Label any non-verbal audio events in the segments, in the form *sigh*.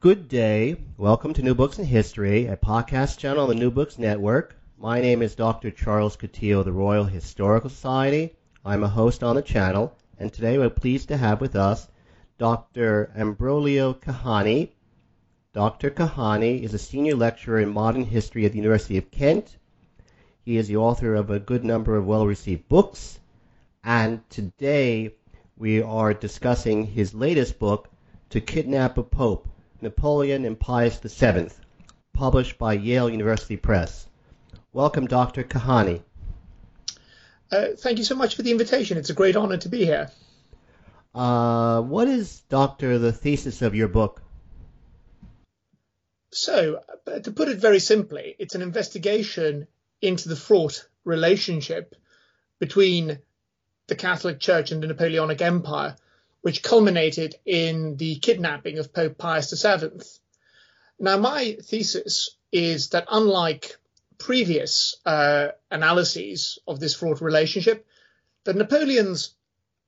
Good day. Welcome to New Books in History, a podcast channel on the New Books Network. My name is Dr. Charles Coutinho of the Royal Historical Society. I'm a host on the channel, and today we're pleased to have with us Dr. Ambrogio Caiani. Dr. Caiani is a senior lecturer in modern history at the University of Kent. He is the author of a good number of well received books, and today we are discussing his latest book, To Kidnap a Pope Napoleon and Pius VII, published by Yale University Press. Welcome, Dr. Caiani. Uh, thank you so much for the invitation. It's a great honor to be here. Uh, what is, Doctor, the thesis of your book? So, uh, to put it very simply, it's an investigation into the fraught relationship between the Catholic Church and the Napoleonic Empire which culminated in the kidnapping of Pope Pius VII. Now, my thesis is that unlike previous uh, analyses of this fraught relationship, that Napoleon's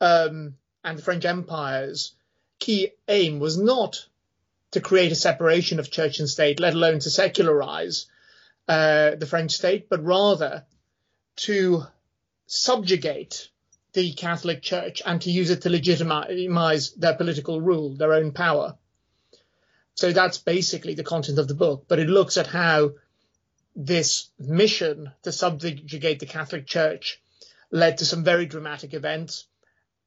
um, and the French Empire's key aim was not to create a separation of church and state, let alone to secularize uh, the French state, but rather to subjugate the Catholic Church and to use it to legitimize their political rule, their own power. So that's basically the content of the book, but it looks at how this mission to subjugate the Catholic Church led to some very dramatic events,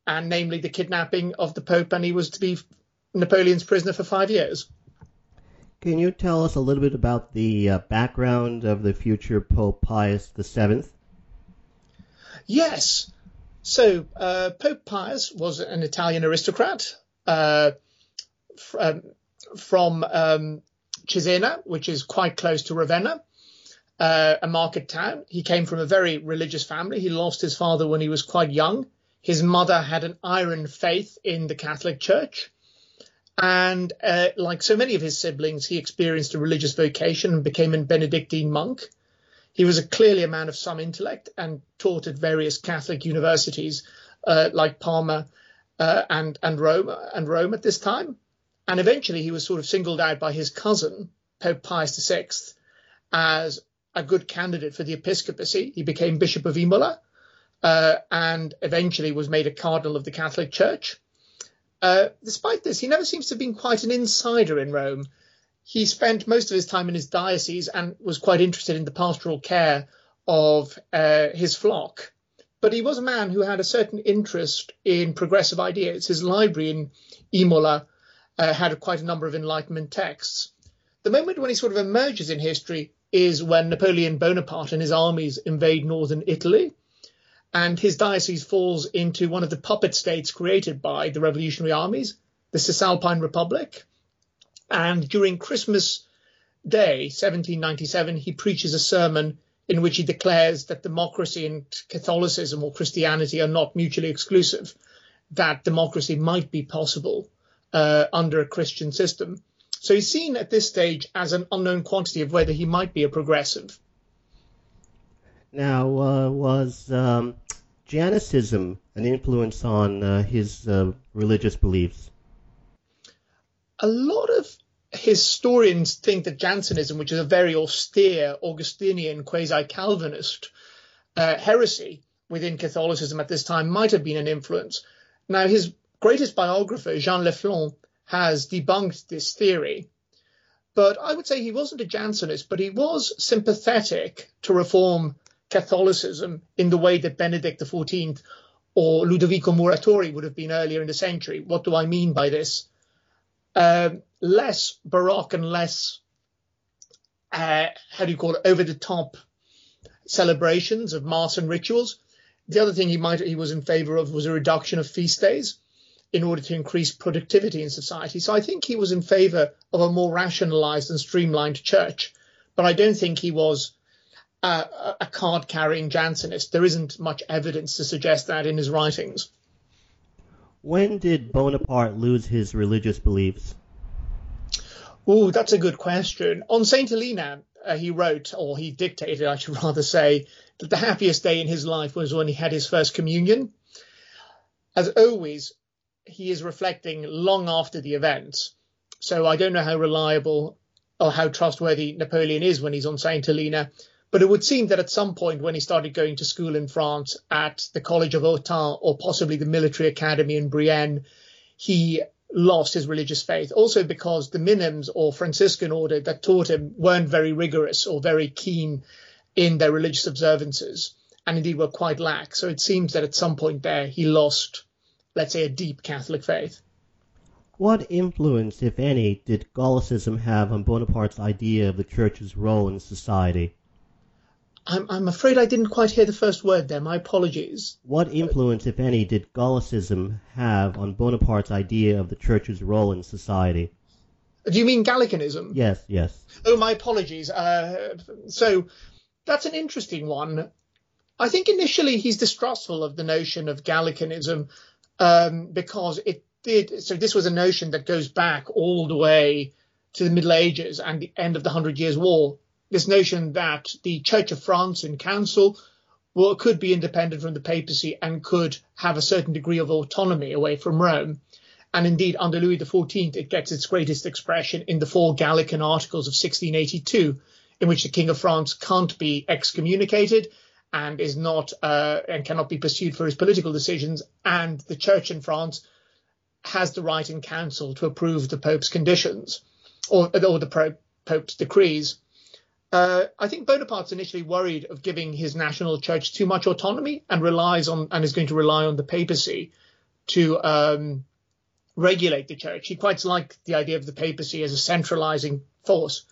and namely the kidnapping of the Pope, and he was to be Napoleon's prisoner for five years. Can you tell us a little bit about the uh, background of the future Pope Pius VII? Yes. So uh, Pope Pius was an Italian aristocrat uh, um, from um, Cesena, which is quite close to Ravenna, uh, a market town. He came from a very religious family. He lost his father when he was quite young. His mother had an iron faith in the Catholic Church. And uh, like so many of his siblings, he experienced a religious vocation and became a Benedictine monk. He was a, clearly a man of some intellect and taught at various Catholic universities uh, like Parma uh, and and Rome and Rome at this time. And eventually, he was sort of singled out by his cousin Pope Pius VI as a good candidate for the episcopacy. He became Bishop of Imola uh, and eventually was made a cardinal of the Catholic Church. Uh, despite this, he never seems to have been quite an insider in Rome he spent most of his time in his diocese and was quite interested in the pastoral care of uh, his flock. But he was a man who had a certain interest in progressive ideas. His library in Imola uh, had quite a number of Enlightenment texts. The moment when he sort of emerges in history is when Napoleon Bonaparte and his armies invade northern Italy. And his diocese falls into one of the puppet states created by the revolutionary armies, the Cisalpine Republic. And during Christmas Day, 1797, he preaches a sermon in which he declares that democracy and Catholicism or Christianity are not mutually exclusive, that democracy might be possible uh, under a Christian system. So he's seen at this stage as an unknown quantity of whether he might be a progressive. Now, uh, was um, an influence on uh, his uh, religious beliefs? A lot of historians think that Jansenism, which is a very austere Augustinian quasi Calvinist uh, heresy within Catholicism at this time, might have been an influence. Now, his greatest biographer, Jean Leflon, has debunked this theory. But I would say he wasn't a Jansenist, but he was sympathetic to reform Catholicism in the way that Benedict XIV or Ludovico Muratori would have been earlier in the century. What do I mean by this? Um, less baroque and less uh, how do you call it over the top celebrations of mass and rituals. The other thing he might he was in favor of was a reduction of feast days. in order to increase productivity in society. So I think he was in favor of a more rationalized and streamlined church. But I don't think he was uh, a card carrying Jansenist. There isn't much evidence to suggest that in his writings. When did Bonaparte lose his religious beliefs? Oh, that's a good question. On St. Helena, uh, he wrote, or he dictated, I should *laughs* rather say, that the happiest day in his life was when he had his first communion. As always, he is reflecting long after the event. So I don't know how reliable or how trustworthy Napoleon is when he's on St. Helena. But it would seem that at some point when he started going to school in France at the College of Autun or possibly the military academy in Brienne, he lost his religious faith. Also because the minims or Franciscan order that taught him weren't very rigorous or very keen in their religious observances and indeed were quite lax. So it seems that at some point there he lost let's say, a deep Catholic faith. What influence, if any, did Gallicism have on Bonaparte's idea of the church's role in society? I'm, I'm afraid I didn't quite hear the first word there. My apologies. What influence, if any, did Gallicism have on Bonaparte's idea of the church's role in society? Do you mean Gallicanism? Yes, yes. Oh, my apologies. Uh, so that's an interesting one. I think initially he's distrustful of the notion of Gallicanism um, because it did. So this was a notion that goes back all the way to the Middle Ages and the end of the Hundred Years' War. This notion that the Church of France in council well, could be independent from the papacy and could have a certain degree of autonomy away from Rome. And indeed, under Louis XIV, it gets its greatest expression in the four Gallican Articles of 1682, in which the King of France can't be excommunicated and is not uh, and cannot be pursued for his political decisions, and the Church in France has the right in council to approve the Pope's conditions or, or the Pope's decrees. Uh, I think Bonaparte's initially worried of giving his national church too much autonomy and relies on and is going to rely on the papacy to um, regulate the church. He quite liked the idea of the papacy as a centralizing force.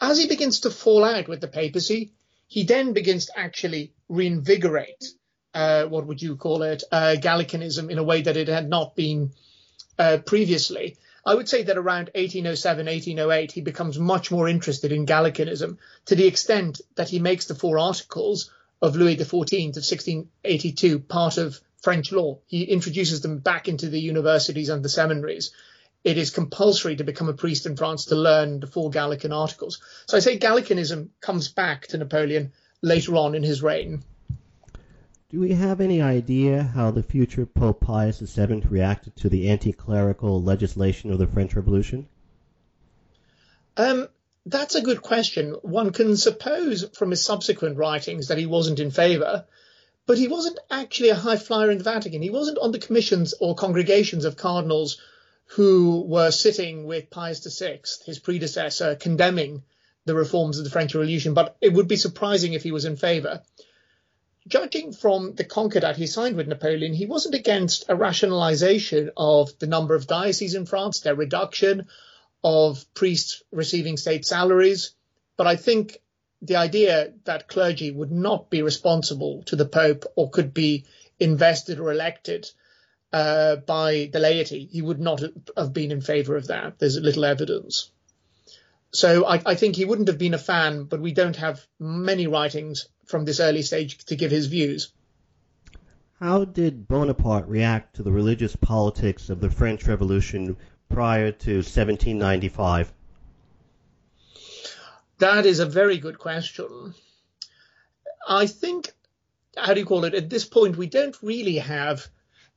As he begins to fall out with the papacy, he then begins to actually reinvigorate uh, what would you call it uh, Gallicanism in a way that it had not been uh, previously. I would say that around 1807, 1808, he becomes much more interested in Gallicanism to the extent that he makes the four articles of Louis XIV of 1682 part of French law. He introduces them back into the universities and the seminaries. It is compulsory to become a priest in France to learn the four Gallican articles. So I say Gallicanism comes back to Napoleon later on in his reign. Do we have any idea how the future Pope Pius VII reacted to the anti-clerical legislation of the French Revolution? Um, that's a good question. One can suppose from his subsequent writings that he wasn't in favour, but he wasn't actually a high flyer in the Vatican. He wasn't on the commissions or congregations of cardinals who were sitting with Pius VI, his predecessor, condemning the reforms of the French Revolution, but it would be surprising if he was in favour. Judging from the concordat he signed with Napoleon, he wasn't against a rationalisation of the number of dioceses in France, their reduction, of priests receiving state salaries. But I think the idea that clergy would not be responsible to the Pope or could be invested or elected uh, by the laity, he would not have been in favour of that. There's little evidence. So I, I, think he wouldn't have been a fan, but we don't have many writings from this early stage to give his views. How did Bonaparte react to the religious politics of the French Revolution prior to 1795? That is a very good question. I think, how do you call it? At this point, we don't really have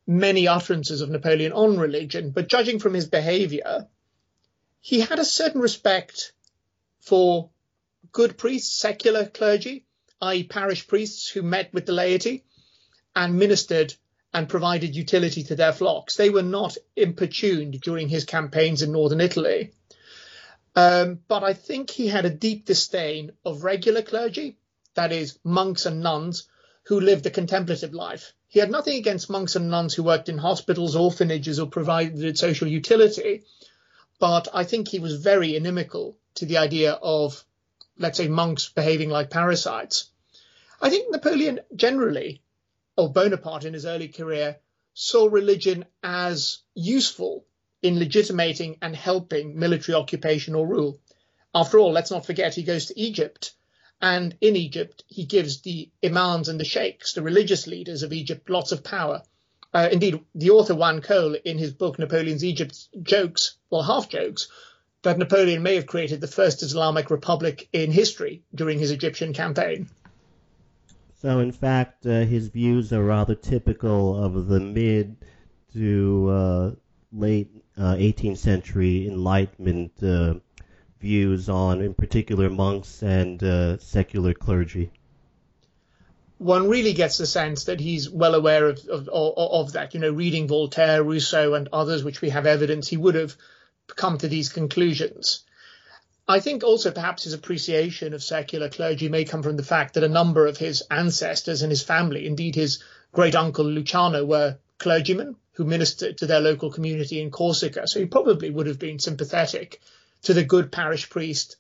many utterances of Napoleon on religion, but judging from his behavior, he had a certain respect for good priests, secular clergy, i.e., parish priests who met with the laity and ministered and provided utility to their flocks. They were not importuned during his campaigns in northern Italy. Um, but I think he had a deep disdain of regular clergy, that is, monks and nuns, who lived a contemplative life. He had nothing against monks and nuns who worked in hospitals, orphanages, or provided social utility, but I think he was very inimical to the idea of, let's say, monks behaving like parasites. I think Napoleon generally, or Bonaparte in his early career, saw religion as useful in legitimating and helping military occupation or rule. After all, let's not forget he goes to Egypt, and in Egypt he gives the imams and the sheikhs, the religious leaders of Egypt, lots of power. Uh, indeed, the author Juan Cole, in his book Napoleon's Egypt, jokes, well, half jokes, that Napoleon may have created the first Islamic republic in history during his Egyptian campaign. So, in fact, uh, his views are rather typical of the mid to uh, late 18th uh, century Enlightenment uh, views on, in particular, monks and uh, secular clergy one really gets the sense that he's well aware of, of, of, that. You know, reading Voltaire, Rousseau, and others, which we have evidence, he would have come to these conclusions. I think also perhaps his appreciation of secular clergy may come from the fact that a number of his ancestors and his family, indeed his great uncle Luciano, were clergymen who ministered to their local community in Corsica. So he probably would have been sympathetic to the good parish priest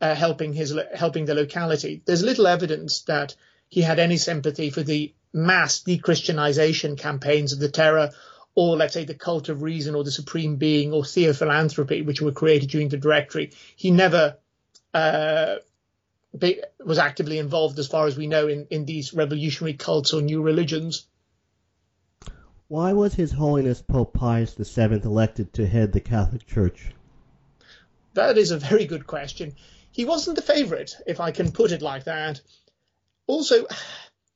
uh, helping his helping the locality. There's little evidence that he had any sympathy for the mass de-Christianization campaigns of the terror or let's say the cult of reason or the supreme being or theophilanthropy, which were created during the directory. He never uh, be, was actively involved, as far as we know, in, in these revolutionary cults or new religions. Why was His Holiness Pope Pius VII elected to head the Catholic Church? That is a very good question. He wasn't the favourite, if I can put it like that. Also,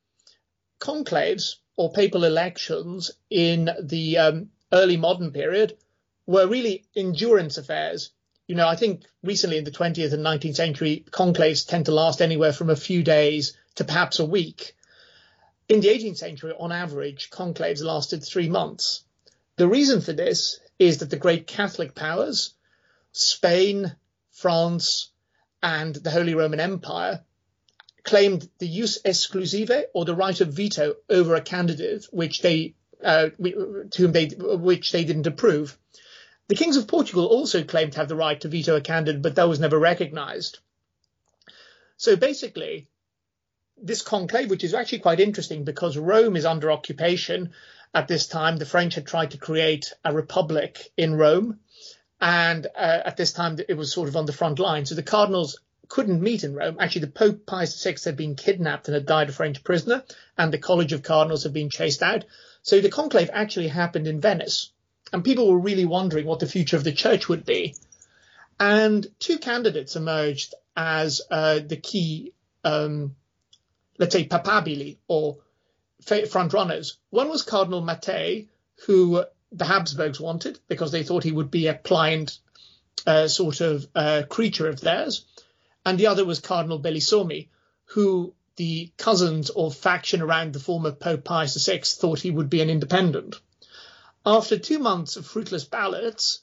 *sighs* conclaves or papal elections in the um, early modern period were really endurance affairs. You know, I think recently in the 20th and 19th century, conclaves tend to last anywhere from a few days to perhaps a week. In the 18th century, on average, conclaves lasted three months. The reason for this is that the great Catholic powers, Spain, France, and the Holy Roman Empire, claimed the jus exclusivae or the right of veto over a candidate which they uh, to whom they which they didn't approve. The kings of Portugal also claimed to have the right to veto a candidate, but that was never recognised. So basically, this conclave, which is actually quite interesting because Rome is under occupation at this time. The French had tried to create a republic in Rome, and uh, at this time it was sort of on the front line. So the cardinals couldn't meet in Rome. Actually, the Pope Pius VI had been kidnapped and had died a French prisoner, and the College of Cardinals had been chased out. So the conclave actually happened in Venice, and people were really wondering what the future of the church would be. And two candidates emerged as uh, the key, um, let's say, papabili or front runners. One was Cardinal Mattei, who the Habsburgs wanted because they thought he would be a pliant uh, sort of uh, creature of theirs and the other was Cardinal Bellisomi, who the cousins or faction around the former Pope Pius VI thought he would be an independent. After two months of fruitless ballots,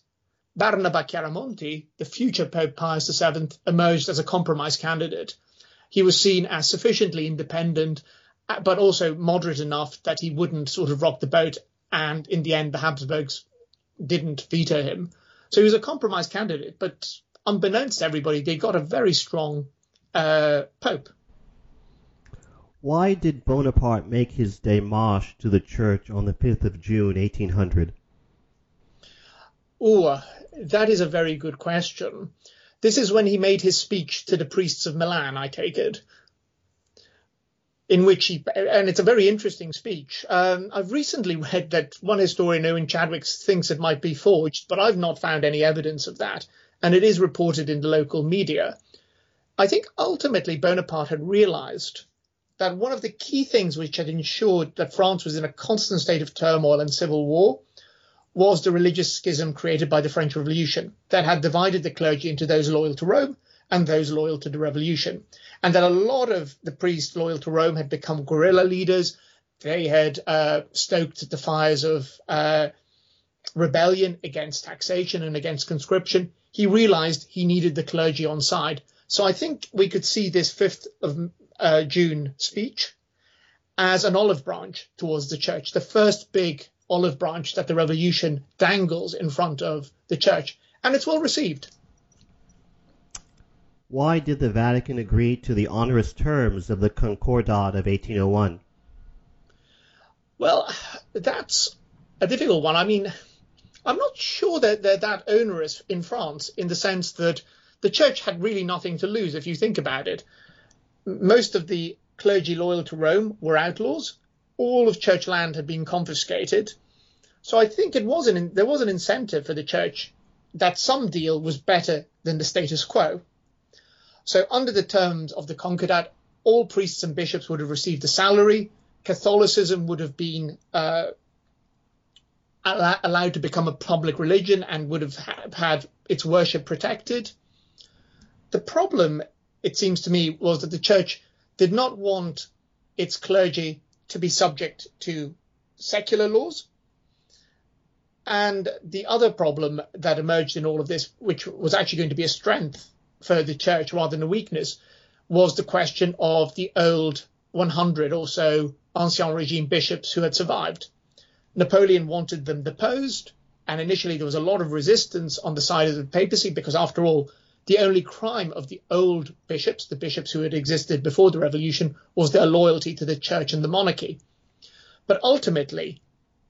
Barnaba Chiaramonti, the future Pope Pius VII, emerged as a compromise candidate. He was seen as sufficiently independent, uh, but also moderate enough that he wouldn't sort of rock the boat. And in the end, the Habsburgs didn't veto him. So he was a compromise candidate, but unbeknownst to everybody, they got a very strong uh, pope. Why did Bonaparte make his démarche to the church on the 5th of June, 1800? Oh, that is a very good question. This is when he made his speech to the priests of Milan, I take it, in which he, and it's a very interesting speech. Um, I've recently read that one historian, Owen Chadwick, thinks it might be forged, but I've not found any evidence of that and it is reported in the local media. I think ultimately Bonaparte had realized that one of the key things which had ensured that France was in a constant state of turmoil and civil war was the religious schism created by the French Revolution that had divided the clergy into those loyal to Rome and those loyal to the revolution. And that a lot of the priests loyal to Rome had become guerrilla leaders. They had uh, stoked the fires of uh, rebellion against taxation and against conscription he realized he needed the clergy on side. So I think we could see this 5th of uh, June speech as an olive branch towards the church, the first big olive branch that the revolution dangles in front of the church. And it's well received. Why did the Vatican agree to the onerous terms of the Concordat of 1801? Well, that's a difficult one. I mean, I'm not sure that they're that onerous in France in the sense that the church had really nothing to lose if you think about it. Most of the clergy loyal to Rome were outlaws. All of church land had been confiscated. So I think it was an, there was an incentive for the church that some deal was better than the status quo. So under the terms of the Concordat, all priests and bishops would have received a salary. Catholicism would have been uh, allowed to become a public religion and would have had its worship protected. The problem, it seems to me, was that the church did not want its clergy to be subject to secular laws. And the other problem that emerged in all of this, which was actually going to be a strength for the church rather than a weakness, was the question of the old 100 or so Ancien Regime bishops who had survived. Napoleon wanted them deposed, and initially there was a lot of resistance on the side of the papacy because, after all, the only crime of the old bishops, the bishops who had existed before the revolution, was their loyalty to the church and the monarchy. But ultimately,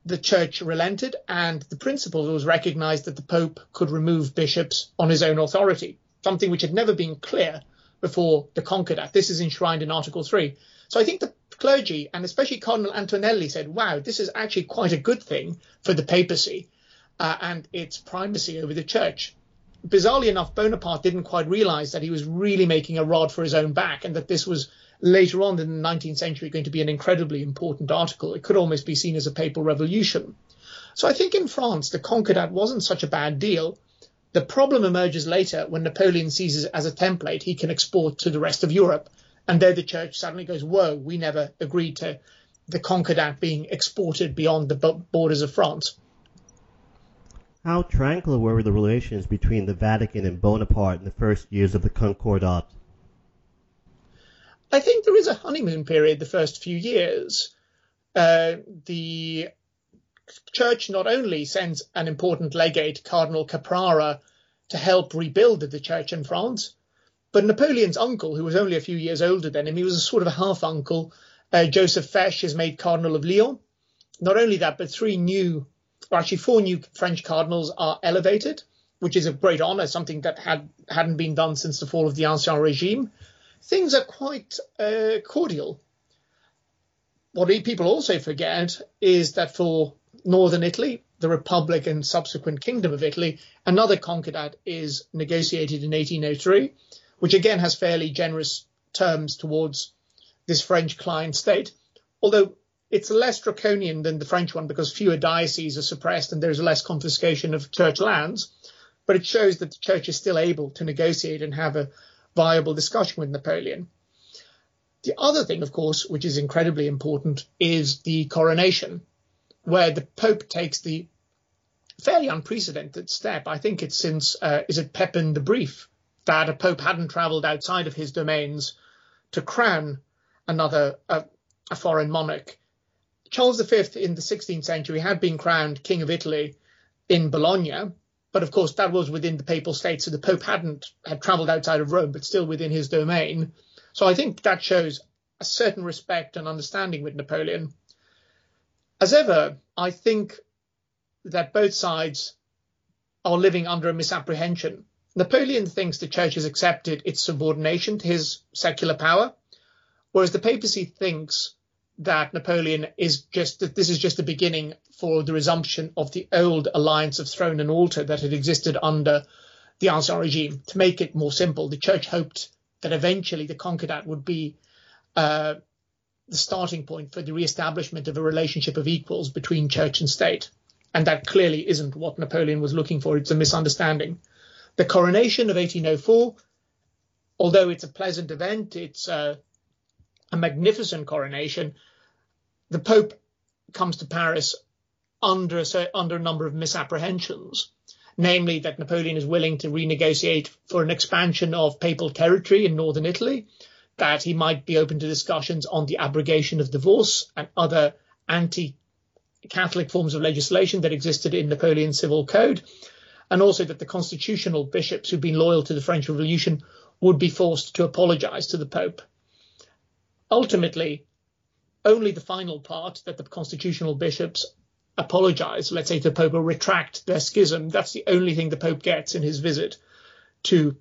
the church relented, and the principle was recognized that the Pope could remove bishops on his own authority, something which had never been clear before the Concordat. This is enshrined in Article 3. So I think the clergy, and especially Cardinal Antonelli, said, wow, this is actually quite a good thing for the papacy uh, and its primacy over the church. Bizarrely enough, Bonaparte didn't quite realize that he was really making a rod for his own back and that this was later on in the 19th century going to be an incredibly important article. It could almost be seen as a papal revolution. So I think in France, the Concordat wasn't such a bad deal. The problem emerges later when Napoleon sees it as a template he can export to the rest of Europe and there the church suddenly goes, whoa, we never agreed to the Concordat being exported beyond the borders of France. How tranquil were the relations between the Vatican and Bonaparte in the first years of the Concordat? I think there is a honeymoon period the first few years. Uh, the church not only sends an important legate, Cardinal Caprara, to help rebuild the church in France, but Napoleon's uncle, who was only a few years older than him, he was a sort of a half uncle. Uh, Joseph Fesch is made Cardinal of Lyon. Not only that, but three new, or actually four new French cardinals are elevated, which is a great honor, something that had hadn't been done since the fall of the Ancien Regime. Things are quite uh, cordial. What people also forget is that for northern Italy, the Republic and subsequent Kingdom of Italy, another concordat is negotiated in 1803 which again has fairly generous terms towards this French client state, although it's less draconian than the French one because fewer dioceses are suppressed and there's less confiscation of church lands. But it shows that the church is still able to negotiate and have a viable discussion with Napoleon. The other thing, of course, which is incredibly important, is the coronation, where the Pope takes the fairly unprecedented step. I think it's since, uh, is it Pepin the Brief, that a pope hadn't travelled outside of his domains to crown another a, foreign monarch. Charles V in the 16th century had been crowned King of Italy in Bologna, but of course that was within the papal state, so the Pope hadn't had travelled outside of Rome, but still within his domain. So I think that shows a certain respect and understanding with Napoleon. As ever, I think that both sides are living under a misapprehension Napoleon thinks the church has accepted its subordination to his secular power, whereas the papacy thinks that Napoleon is just that this is just the beginning for the resumption of the old alliance of throne and altar that had existed under the Ancien regime. To make it more simple, the church hoped that eventually the Concordat would be uh, the starting point for the re-establishment of a relationship of equals between church and state. And that clearly isn't what Napoleon was looking for. It's a misunderstanding. The coronation of 1804, although it's a pleasant event, it's a, a magnificent coronation. The Pope comes to Paris under a, under a number of misapprehensions, namely that Napoleon is willing to renegotiate for an expansion of papal territory in northern Italy, that he might be open to discussions on the abrogation of divorce and other anti Catholic forms of legislation that existed in Napoleon's civil code, and also that the constitutional bishops who've been loyal to the French Revolution would be forced to apologize to the Pope. Ultimately, only the final part that the constitutional bishops apologize, let's say to the Pope or retract their schism. That's the only thing the Pope gets in his visit to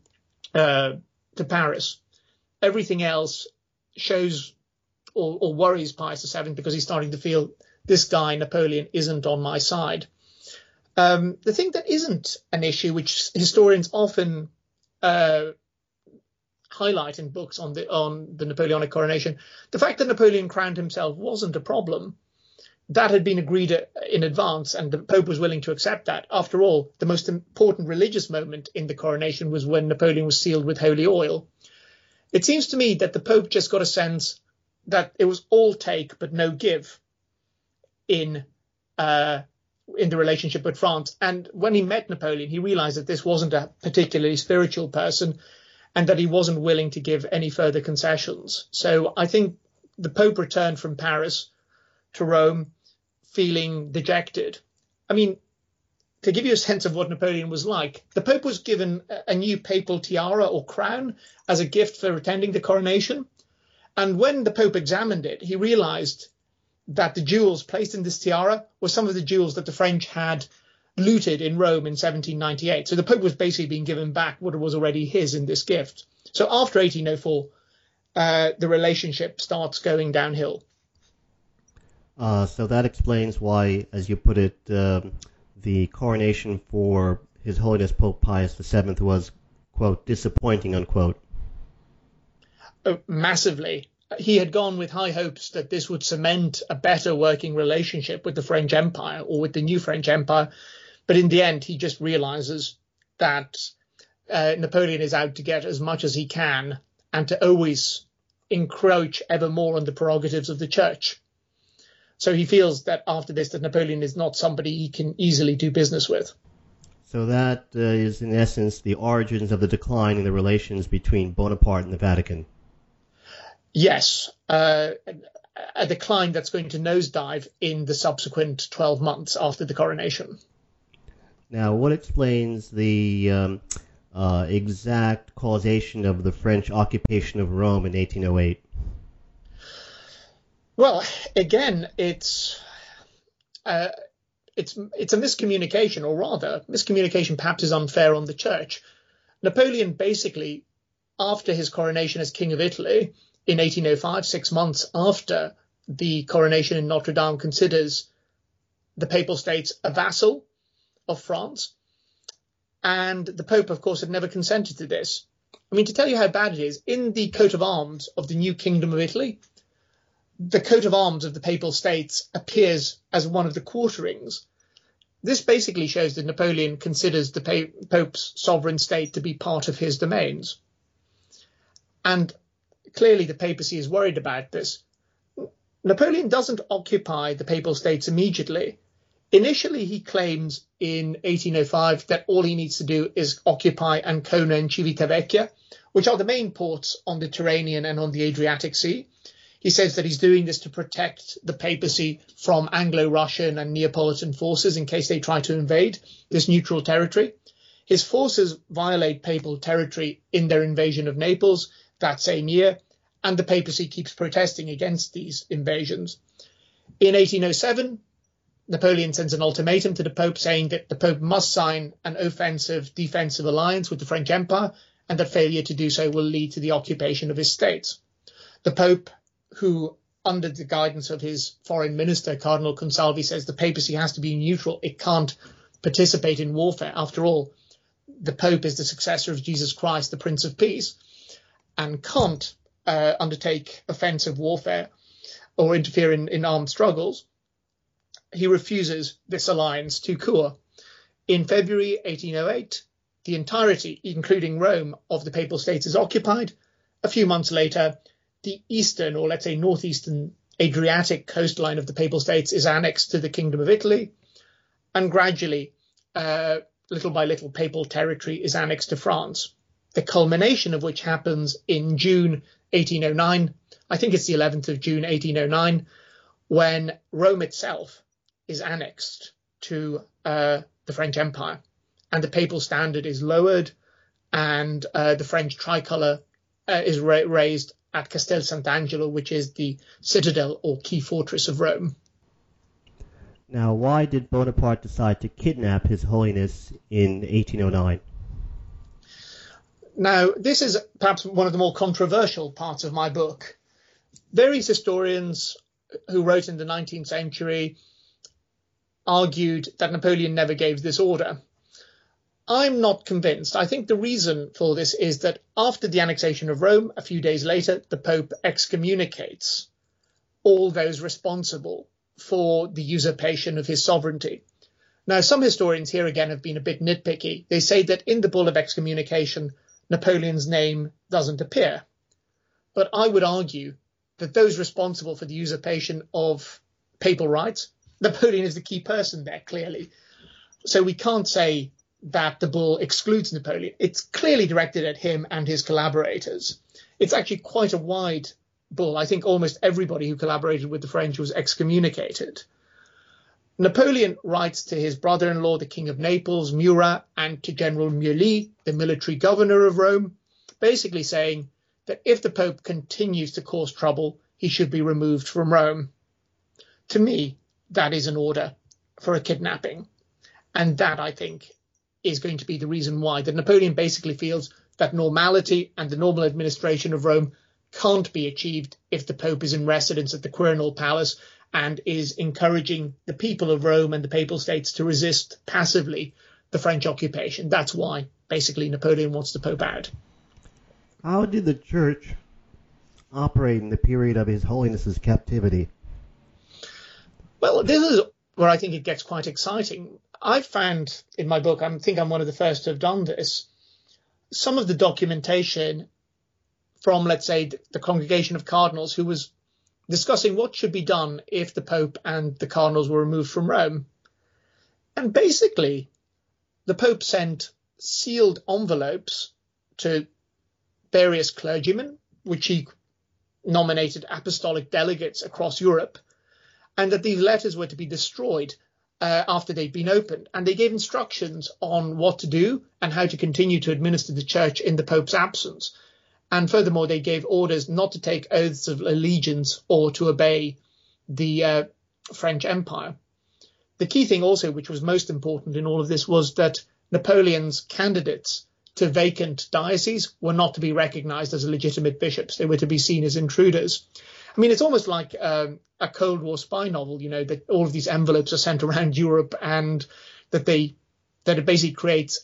uh, to Paris. Everything else shows or, or worries Pius VII because he's starting to feel this guy Napoleon isn't on my side. Um, the thing that isn't an issue, which historians often uh, highlight in books on the on the Napoleonic coronation, the fact that Napoleon crowned himself wasn't a problem. That had been agreed in advance, and the Pope was willing to accept that. After all, the most important religious moment in the coronation was when Napoleon was sealed with holy oil. It seems to me that the Pope just got a sense that it was all take but no give in uh, in the relationship with France. And when he met Napoleon, he realized that this wasn't a particularly spiritual person and that he wasn't willing to give any further concessions. So I think the Pope returned from Paris to Rome feeling dejected. I mean, to give you a sense of what Napoleon was like, the Pope was given a new papal tiara or crown as a gift for attending the coronation. And when the Pope examined it, he realized that the jewels placed in this tiara were some of the jewels that the French had looted in Rome in 1798. So the Pope was basically being given back what was already his in this gift. So after 1804, uh, the relationship starts going downhill. Uh, so that explains why, as you put it, um, the coronation for His Holiness Pope Pius VII was, quote, disappointing, unquote. Oh, massively he had gone with high hopes that this would cement a better working relationship with the French Empire or with the new French Empire. But in the end, he just realizes that uh, Napoleon is out to get as much as he can and to always encroach ever more on the prerogatives of the church. So he feels that after this, that Napoleon is not somebody he can easily do business with. So that uh, is, in essence, the origins of the decline in the relations between Bonaparte and the Vatican. Yes, uh, a decline that's going to nosedive in the subsequent 12 months after the coronation. Now, what explains the um, uh, exact causation of the French occupation of Rome in 1808? Well, again, it's uh, it's it's a miscommunication, or rather, miscommunication perhaps is unfair on the church. Napoleon basically, after his coronation as king of Italy, in 1805, six months after the coronation in Notre Dame, considers the Papal States a vassal of France. And the Pope, of course, had never consented to this. I mean, to tell you how bad it is, in the coat of arms of the new Kingdom of Italy, the coat of arms of the Papal States appears as one of the quarterings. This basically shows that Napoleon considers the Pope's sovereign state to be part of his domains. And clearly the papacy is worried about this. Napoleon doesn't occupy the papal states immediately. Initially, he claims in 1805 that all he needs to do is occupy Ancona and Civitavecchia, which are the main ports on the Tyrrhenian and on the Adriatic Sea. He says that he's doing this to protect the papacy from Anglo-Russian and Neapolitan forces in case they try to invade this neutral territory. His forces violate papal territory in their invasion of Naples that same year, and the papacy keeps protesting against these invasions. In 1807, Napoleon sends an ultimatum to the Pope saying that the Pope must sign an offensive defensive alliance with the French Empire and that failure to do so will lead to the occupation of his states. The Pope, who under the guidance of his foreign minister, Cardinal Consalvi, says the papacy has to be neutral. It can't participate in warfare. After all, the Pope is the successor of Jesus Christ, the Prince of Peace and can't uh, undertake offensive warfare or interfere in, in armed struggles, he refuses this alliance to Tours. In February 1808, the entirety, including Rome, of the Papal States is occupied. A few months later, the eastern, or let's say northeastern Adriatic coastline of the Papal States is annexed to the Kingdom of Italy. And gradually, uh, little by little, papal territory is annexed to France the culmination of which happens in June 1809. I think it's the 11th of June 1809, when Rome itself is annexed to uh, the French Empire, and the papal standard is lowered, and uh, the French tricolour uh, is ra- raised at Castel Sant'Angelo, which is the citadel or key fortress of Rome. Now, why did Bonaparte decide to kidnap His Holiness in 1809? Now, this is perhaps one of the more controversial parts of my book. Various historians who wrote in the 19th century argued that Napoleon never gave this order. I'm not convinced. I think the reason for this is that after the annexation of Rome, a few days later, the Pope excommunicates all those responsible for the usurpation of his sovereignty. Now, some historians here again have been a bit nitpicky. They say that in the bull of excommunication, Napoleon's name doesn't appear. But I would argue that those responsible for the usurpation of papal rights, Napoleon is the key person there, clearly. So we can't say that the bull excludes Napoleon. It's clearly directed at him and his collaborators. It's actually quite a wide bull. I think almost everybody who collaborated with the French was excommunicated. Napoleon writes to his brother in law, the King of Naples, Murat, and to General Miollis, the military governor of Rome, basically saying that if the Pope continues to cause trouble, he should be removed from Rome. To me, that is an order for a kidnapping. And that, I think, is going to be the reason why. That Napoleon basically feels that normality and the normal administration of Rome can't be achieved if the Pope is in residence at the Quirinal Palace and is encouraging the people of Rome and the Papal States to resist passively the French occupation. That's why basically Napoleon wants the Pope out. How did the Church operate in the period of His Holiness's captivity? Well, this is where I think it gets quite exciting. I've found in my book, I think I'm one of the first to have done this, some of the documentation from, let's say, the Congregation of Cardinals, who was discussing what should be done if the Pope and the cardinals were removed from Rome. And basically, the Pope sent sealed envelopes to various clergymen, which he nominated apostolic delegates across Europe, and that these letters were to be destroyed uh, after they'd been opened. And they gave instructions on what to do and how to continue to administer the church in the Pope's absence. And furthermore, they gave orders not to take oaths of allegiance or to obey the uh, French Empire. The key thing also, which was most important in all of this, was that Napoleon's candidates to vacant dioceses were not to be recognized as legitimate bishops. They were to be seen as intruders. I mean, it's almost like um, a Cold War spy novel, you know, that all of these envelopes are sent around Europe and that they that it basically creates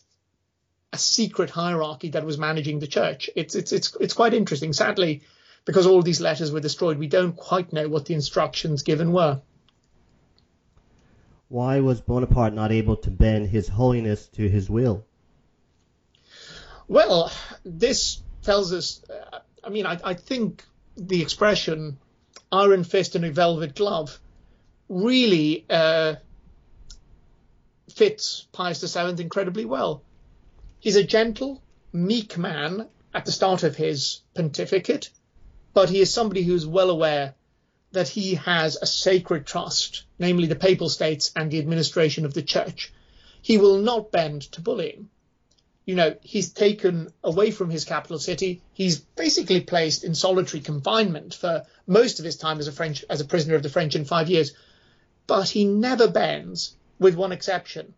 a secret hierarchy that was managing the church. It's it's it's it's quite interesting. Sadly, because all these letters were destroyed, we don't quite know what the instructions given were. Why was Bonaparte not able to bend His Holiness to his will? Well, this tells us. Uh, I mean, I, I think the expression "iron fist in a velvet glove" really uh, fits Pius VII incredibly well. He's a gentle, meek man at the start of his pontificate, but he is somebody who's well aware that he has a sacred trust, namely the papal states and the administration of the church. He will not bend to bullying. You know, he's taken away from his capital city. He's basically placed in solitary confinement for most of his time as a French as a prisoner of the French in five years. But he never bends, with one exception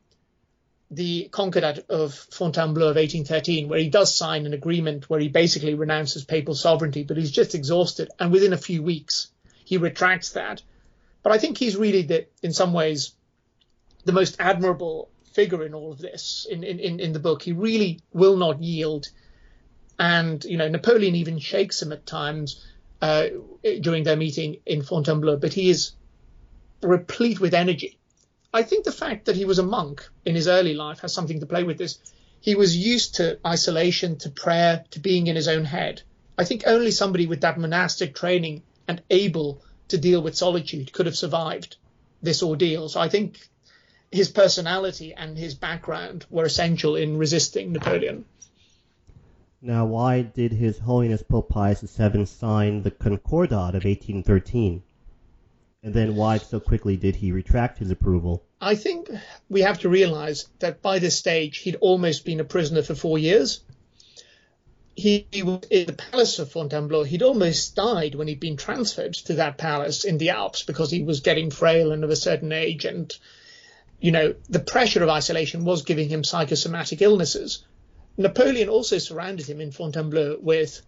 the Concordat of Fontainebleau of 1813, where he does sign an agreement where he basically renounces papal sovereignty, but he's just exhausted. And within a few weeks, he retracts that. But I think he's really, the, in some ways, the most admirable figure in all of this in, in, in the book. He really will not yield. And, you know, Napoleon even shakes him at times uh, during their meeting in Fontainebleau, but he is replete with energy I think the fact that he was a monk in his early life has something to play with this. He was used to isolation, to prayer, to being in his own head. I think only somebody with that monastic training and able to deal with solitude could have survived this ordeal. So I think his personality and his background were essential in resisting Napoleon. Now, why did His Holiness Pope Pius VII sign the Concordat of 1813? And then why so quickly did he retract his approval? I think we have to realize that by this stage he'd almost been a prisoner for four years. he, he, was in the palace of Fontainebleau. He'd almost died when he'd been transferred to that palace in the Alps because he was getting frail and of a certain age. And, you know, the pressure of isolation was giving him psychosomatic illnesses. Napoleon also surrounded him in Fontainebleau with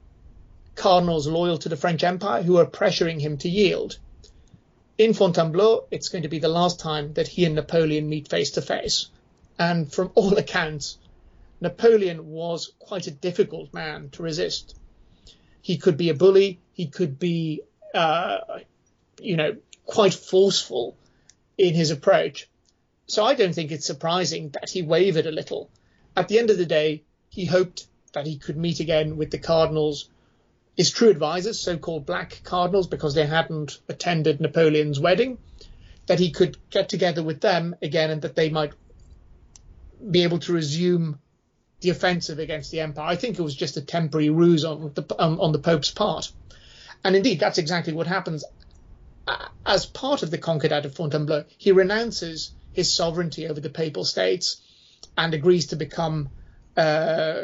cardinals loyal to the French Empire who were pressuring him to yield. In Fontainebleau, it's going to be the last time that he and Napoleon meet face to face. And from all *laughs* accounts, Napoleon was quite a difficult man to resist. He could be a bully. He could be, uh, you know, quite forceful in his approach. So I don't think it's surprising that he wavered a little. At the end of the day, he hoped that he could meet again with the cardinals, his true advisors, so-called black cardinals, because they hadn't attended Napoleon's wedding, that he could get together with them again and that they might be able to resume the offensive against the empire. I think it was just a temporary ruse on the um, on the Pope's part, and indeed that's exactly what happens. As part of the Concordat of Fontainebleau, he renounces his sovereignty over the Papal States and agrees to become uh,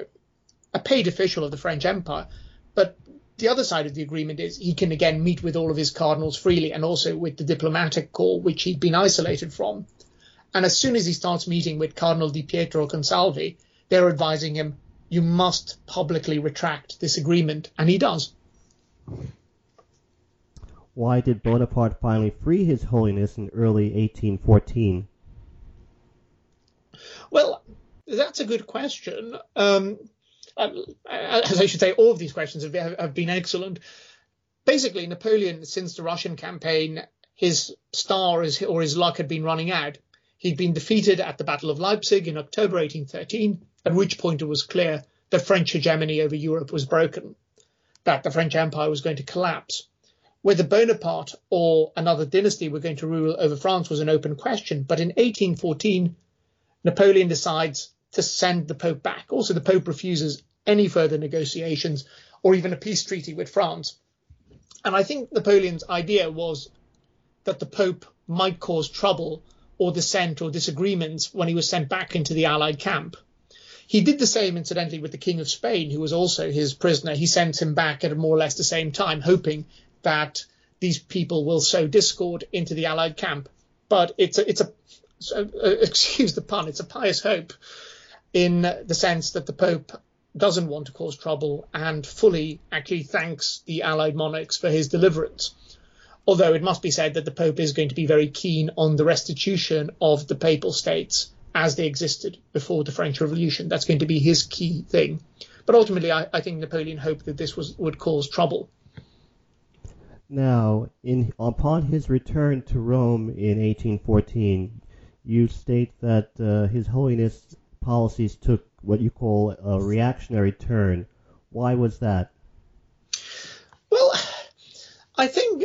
a paid official of the French Empire. But the other side of the agreement is he can again meet with all of his cardinals freely and also with the diplomatic corps, which he'd been isolated from. And as soon as he starts meeting with Cardinal Di Pietro Consalvi, they're advising him, you must publicly retract this agreement, and he does. Why did Bonaparte finally free His Holiness in early 1814? Well, that's a good question. Um, Um, uh, as I should say, all of these questions have, have been excellent. Basically, Napoleon, since the Russian campaign, his star is, or his luck had been running out. He'd been defeated at the Battle of Leipzig in October 1813 at which point it was clear that French hegemony over Europe was broken, that the French Empire was going to collapse. Whether Bonaparte or another dynasty were going to rule over France was an open question, but in 1814, Napoleon decides to send the Pope back. Also, the Pope refuses any further negotiations or even a peace treaty with France. And I think Napoleon's idea was that the Pope might cause trouble or dissent or disagreements when he was sent back into the Allied camp. He did the same, incidentally, with the King of Spain, who was also his prisoner. He sent him back at more or less the same time, hoping that these people will sow discord into the Allied camp. But it's a, it's a, uh, *laughs* excuse the pun, it's a pious hope in the sense that the Pope doesn't want to cause trouble and fully actually thanks the Allied monarchs for his deliverance. Although it must be said that the Pope is going to be very keen on the restitution of the Papal States as they existed before the French Revolution. That's going to be his key thing. But ultimately, I, I think Napoleon hoped that this was would cause trouble. Now, in upon his return to Rome in 1814, you state that uh, His Holiness policies took what you call a reactionary turn. Why was that? Well, I think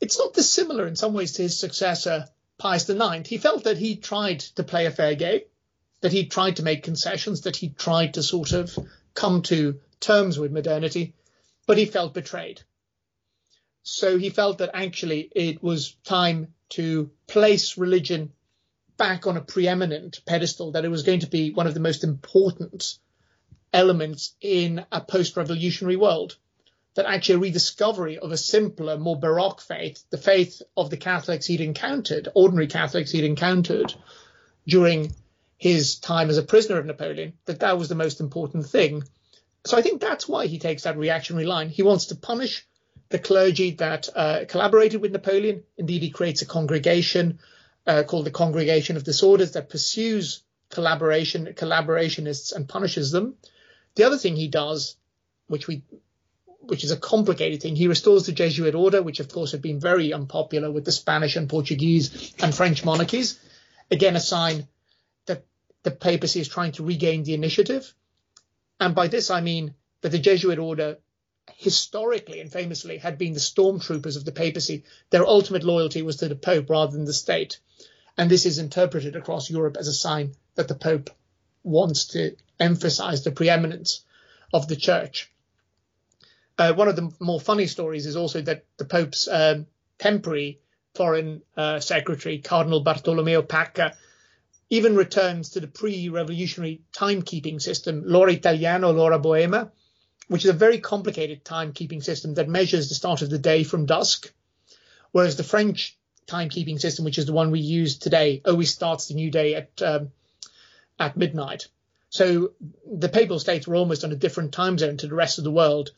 it's not dissimilar in some ways to his successor, Pius IX, he felt that he tried to play a fair game, that he tried to make concessions, that he tried to sort of come to terms with modernity, but he felt betrayed. So he felt that actually it was time to place religion back on a preeminent pedestal, that it was going to be one of the most important elements in a post revolutionary world that actually a rediscovery of a simpler, more Baroque faith, the faith of the Catholics he'd encountered, ordinary Catholics he'd encountered during his time as a prisoner of Napoleon, that that was the most important thing. So I think that's why he takes that reactionary line. He wants to punish the clergy that uh, collaborated with Napoleon. Indeed, he creates a congregation uh, called the Congregation of Disorders that pursues collaboration, collaborationists and punishes them. The other thing he does, which we which is a complicated thing. He restores the Jesuit order, which of course had been very unpopular with the Spanish and Portuguese and French monarchies. Again, a sign that the papacy is trying to regain the initiative. And by this, I mean that the Jesuit order historically and famously had been the stormtroopers of the papacy. Their ultimate loyalty was to the Pope rather than the state. And this is interpreted across Europe as a sign that the Pope wants to emphasize the preeminence of the church. Uh, one of the more funny stories is also that the Pope's um, temporary foreign uh, secretary, Cardinal Bartolomeo Pacca, even returns to the pre-revolutionary timekeeping system, l'ora italiano, l'ora boema, which is a very complicated timekeeping system that measures the start of the day from dusk, whereas the French timekeeping system, which is the one we use today, always starts the new day at um, at midnight. So the papal states were almost on a different time zone to the rest of the world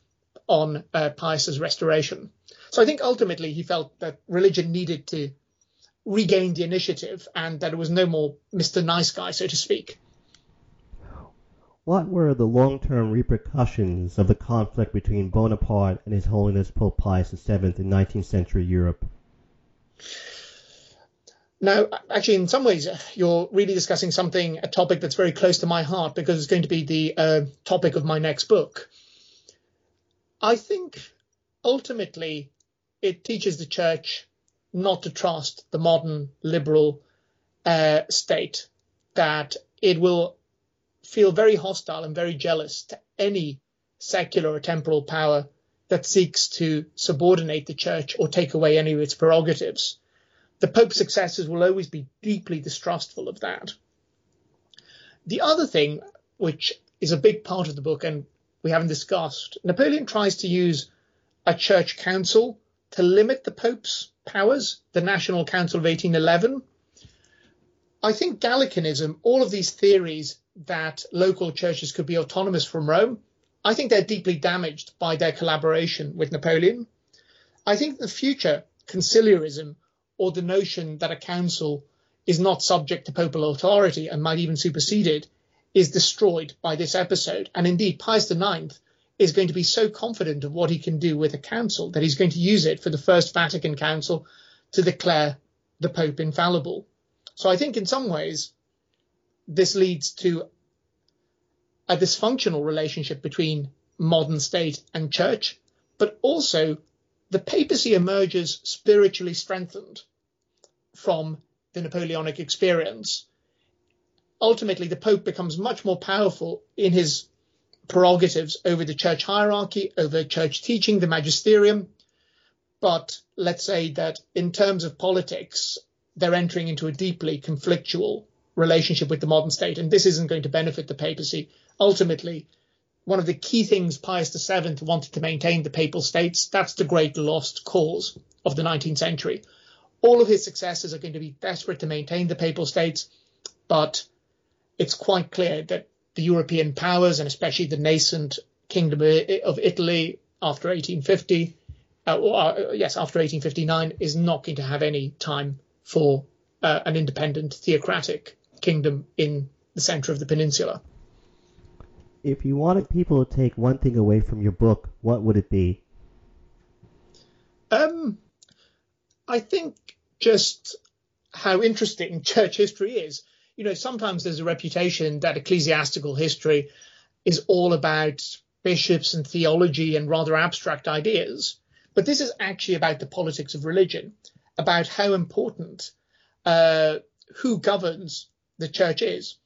on uh, Pius's restoration. So I think ultimately he felt that religion needed to regain the initiative and that it was no more Mr. Nice Guy, so to speak. What were the long-term repercussions of the conflict between Bonaparte and His Holiness Pope Pius VII in 19th century Europe? Now, actually, in some ways, you're really discussing something, a topic that's very close to my heart because it's going to be the uh, topic of my next book. I think ultimately it teaches the church not to trust the modern liberal uh, state, that it will feel very hostile and very jealous to any secular or temporal power that seeks to subordinate the church or take away any of its prerogatives the Pope's successors will always be deeply distrustful of that. The other thing, which is a big part of the book and we haven't discussed, Napoleon tries to use a church council to limit the Pope's powers, the National Council of 1811. I think Gallicanism, all of these theories that local churches could be autonomous from Rome, I think they're deeply damaged by their collaboration with Napoleon. I think the future, conciliarism or the notion that a council is not subject to papal authority and might even supersede it is destroyed by this episode. And indeed, Pius IX is going to be so confident of what he can do with a council that he's going to use it for the First Vatican Council to declare the Pope infallible. So I think in some ways, this leads to a dysfunctional relationship between modern state and church, but also the papacy emerges spiritually strengthened from the Napoleonic experience. Ultimately, the Pope becomes much more powerful in his prerogatives over the church hierarchy, over church teaching, the magisterium. But let's say that in terms of politics, they're entering into a deeply conflictual relationship with the modern state, and this isn't going to benefit the papacy. Ultimately, one of the key things Pius VII wanted to maintain the papal states, that's the great lost cause of the 19th century. All of his successors are going to be desperate to maintain the papal states, but it's quite clear that the European powers, and especially the nascent kingdom of Italy after 1850, uh, or, uh, yes, after 1859, is not going to have any time for uh, an independent theocratic kingdom in the center of the peninsula. If you wanted people to take one thing away from your book, what would it be? Um, I think just how interesting *laughs* church history is. You know, sometimes there's a reputation that ecclesiastical history is all about bishops and theology and rather abstract ideas. But this is actually about the politics of religion, about how important uh, who governs the church is.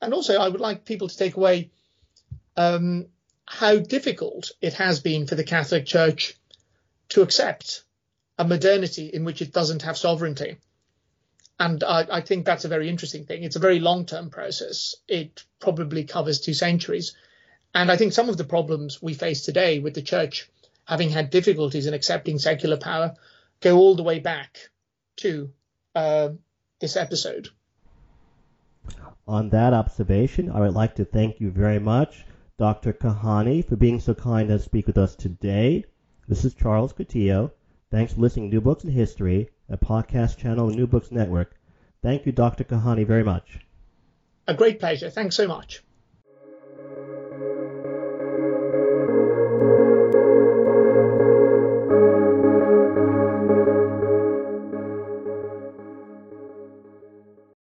And also, I would like people to take away um, how difficult it has been for the Catholic Church to accept a modernity in which it doesn't have sovereignty. And I, I think that's a very interesting thing. It's a very long term process. It probably covers two centuries. And I think some of the problems we face today with the church having had difficulties in accepting secular power go all the way back to uh, this episode. On that observation, I would like to thank you very much, Dr. Caiani, for being so kind as to speak with us today. This is Charles Coutinho. Thanks for listening to New Books in History, a podcast channel of New Books Network. Thank you, Dr. Caiani, very much. A great pleasure. Thanks so much.